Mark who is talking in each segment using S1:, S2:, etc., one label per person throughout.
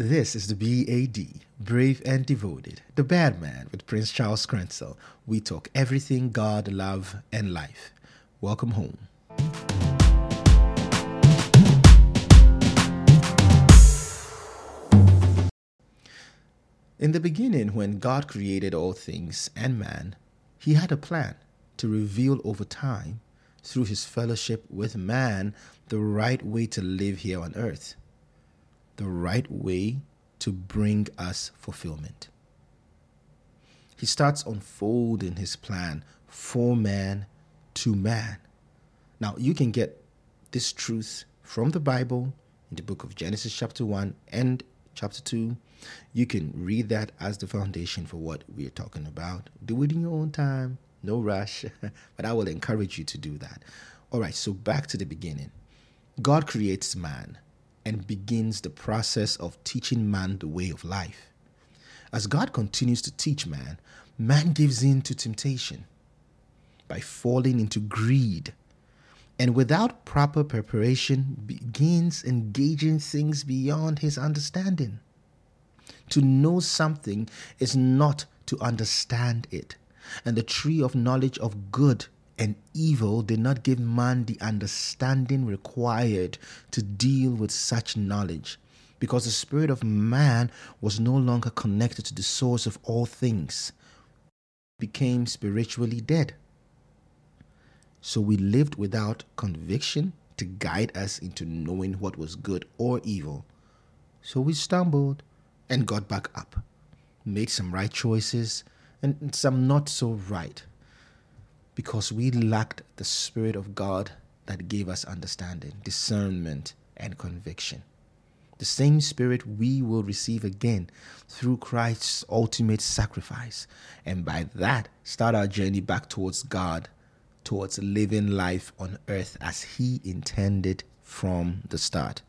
S1: This is the BAD, Brave and Devoted, the Bad Man with Prince Charles Crentsil. We talk everything God, love, and life. Welcome home. In the beginning, when God created all things and man, he had a plan to reveal over time, through his fellowship with man, the right way to live here on earth, the right way to bring us fulfillment. He starts unfolding his plan for man to man. Now, you can get this truth from the Bible in the book of Genesis, chapter 1 and chapter 2. You can read that as the foundation for what we are talking about. Do it in your own time, no rush, but I will encourage you to do that. All right, so back to the beginning. God creates man and begins the process of teaching man the way of life. As God continues to teach man, man gives in to temptation by falling into greed and without proper preparation begins engaging things beyond his understanding. To know something is not to understand it, and the tree of knowledge of good and evil did not give man the understanding required to deal with such knowledge, because the spirit of man was no longer connected to the source of all things, became spiritually dead. So we lived without conviction to guide us into knowing what was good or evil. So we stumbled and got back up, made some right choices and some not so right, because we lacked the Spirit of God that gave us understanding, discernment, and conviction. The same Spirit we will receive again through Christ's ultimate sacrifice, and by that start our journey back towards God towards living life on earth as He intended from the start.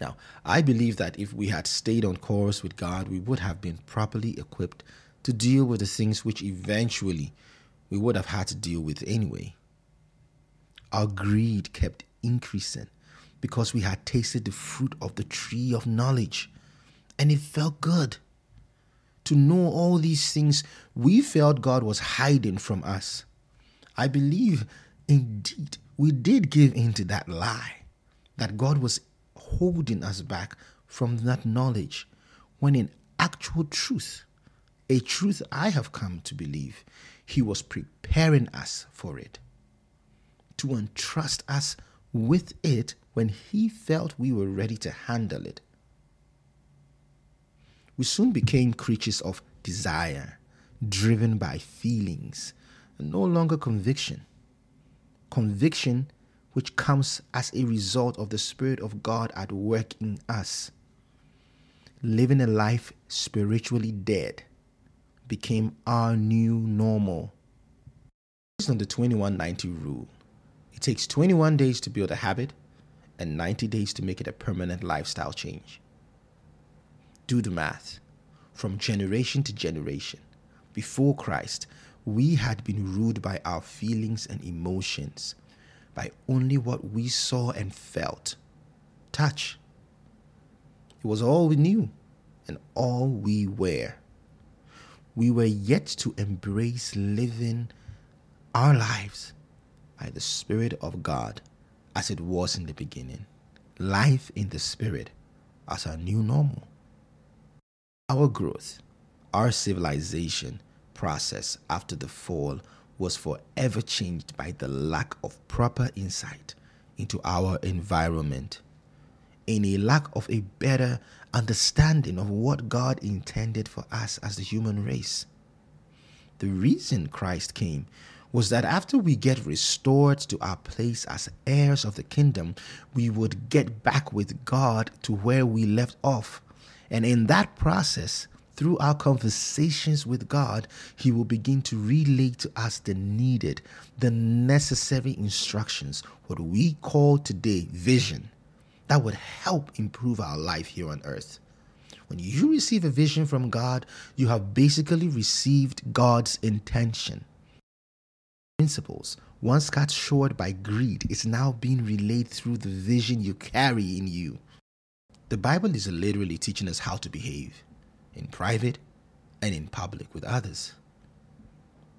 S1: Now, I believe that if we had stayed on course with God, we would have been properly equipped to deal with the things which eventually we would have had to deal with anyway. Our greed kept increasing because we had tasted the fruit of the tree of knowledge and it felt good to know all these things, we felt God was hiding from us. I believe, indeed, we did give in to that lie that God was holding us back from that knowledge, when in actual truth, a truth I have come to believe, He was preparing us for it, to entrust us with it when He felt we were ready to handle it we soon became creatures of desire, driven by feelings, and no longer conviction. Conviction which comes as a result of the Spirit of God at work in us. Living a life spiritually dead became our new normal. Based on the 2190 rule, it takes 21 days to build a habit and 90 days to make it a permanent lifestyle change. Do the math. From generation to generation, before Christ, we had been ruled by our feelings and emotions, by only what we saw and felt. Touch. It was all we knew and all we were. We were yet to embrace living our lives by the Spirit of God as it was in the beginning. Life in the Spirit as our new normal. Our growth, our civilization process after the fall was forever changed by the lack of proper insight into our environment and a lack of a better understanding of what God intended for us as the human race. The reason Christ came was that after we get restored to our place as heirs of the kingdom, we would get back with God to where we left off and in that process, through our conversations with God, He will begin to relay to us the needed, the necessary instructions, what we call today vision, that would help improve our life here on earth. When you receive a vision from God, you have basically received God's intention. Principles, once cut short by greed, is now being relayed through the vision you carry in you. The Bible is literally teaching us how to behave in private and in public with others.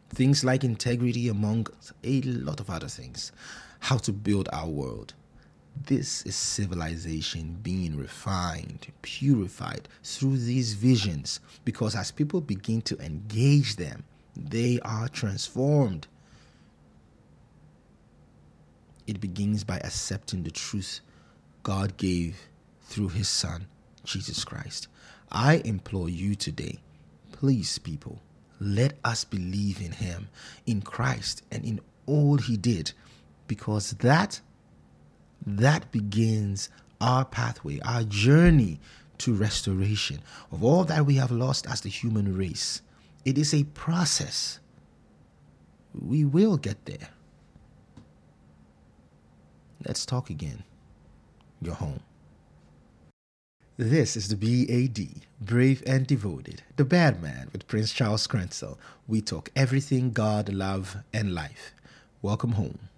S1: Things like integrity, among a lot of other things. How to build our world. This is civilization being refined, purified through these visions because as people begin to engage them, they are transformed. It begins by accepting the truth God gave through His Son, Jesus Christ. I implore you today, please, people, let us believe in Him, in Christ, and in all He did, because that that begins our pathway, our journey to restoration of all that we have lost as the human race. It is a process. We will get there. Let's talk again. You're home. This is the BAD, Brave and Devoted, the Bad Man with Prince Charles Crentsil. We talk everything God, love, and life. Welcome home.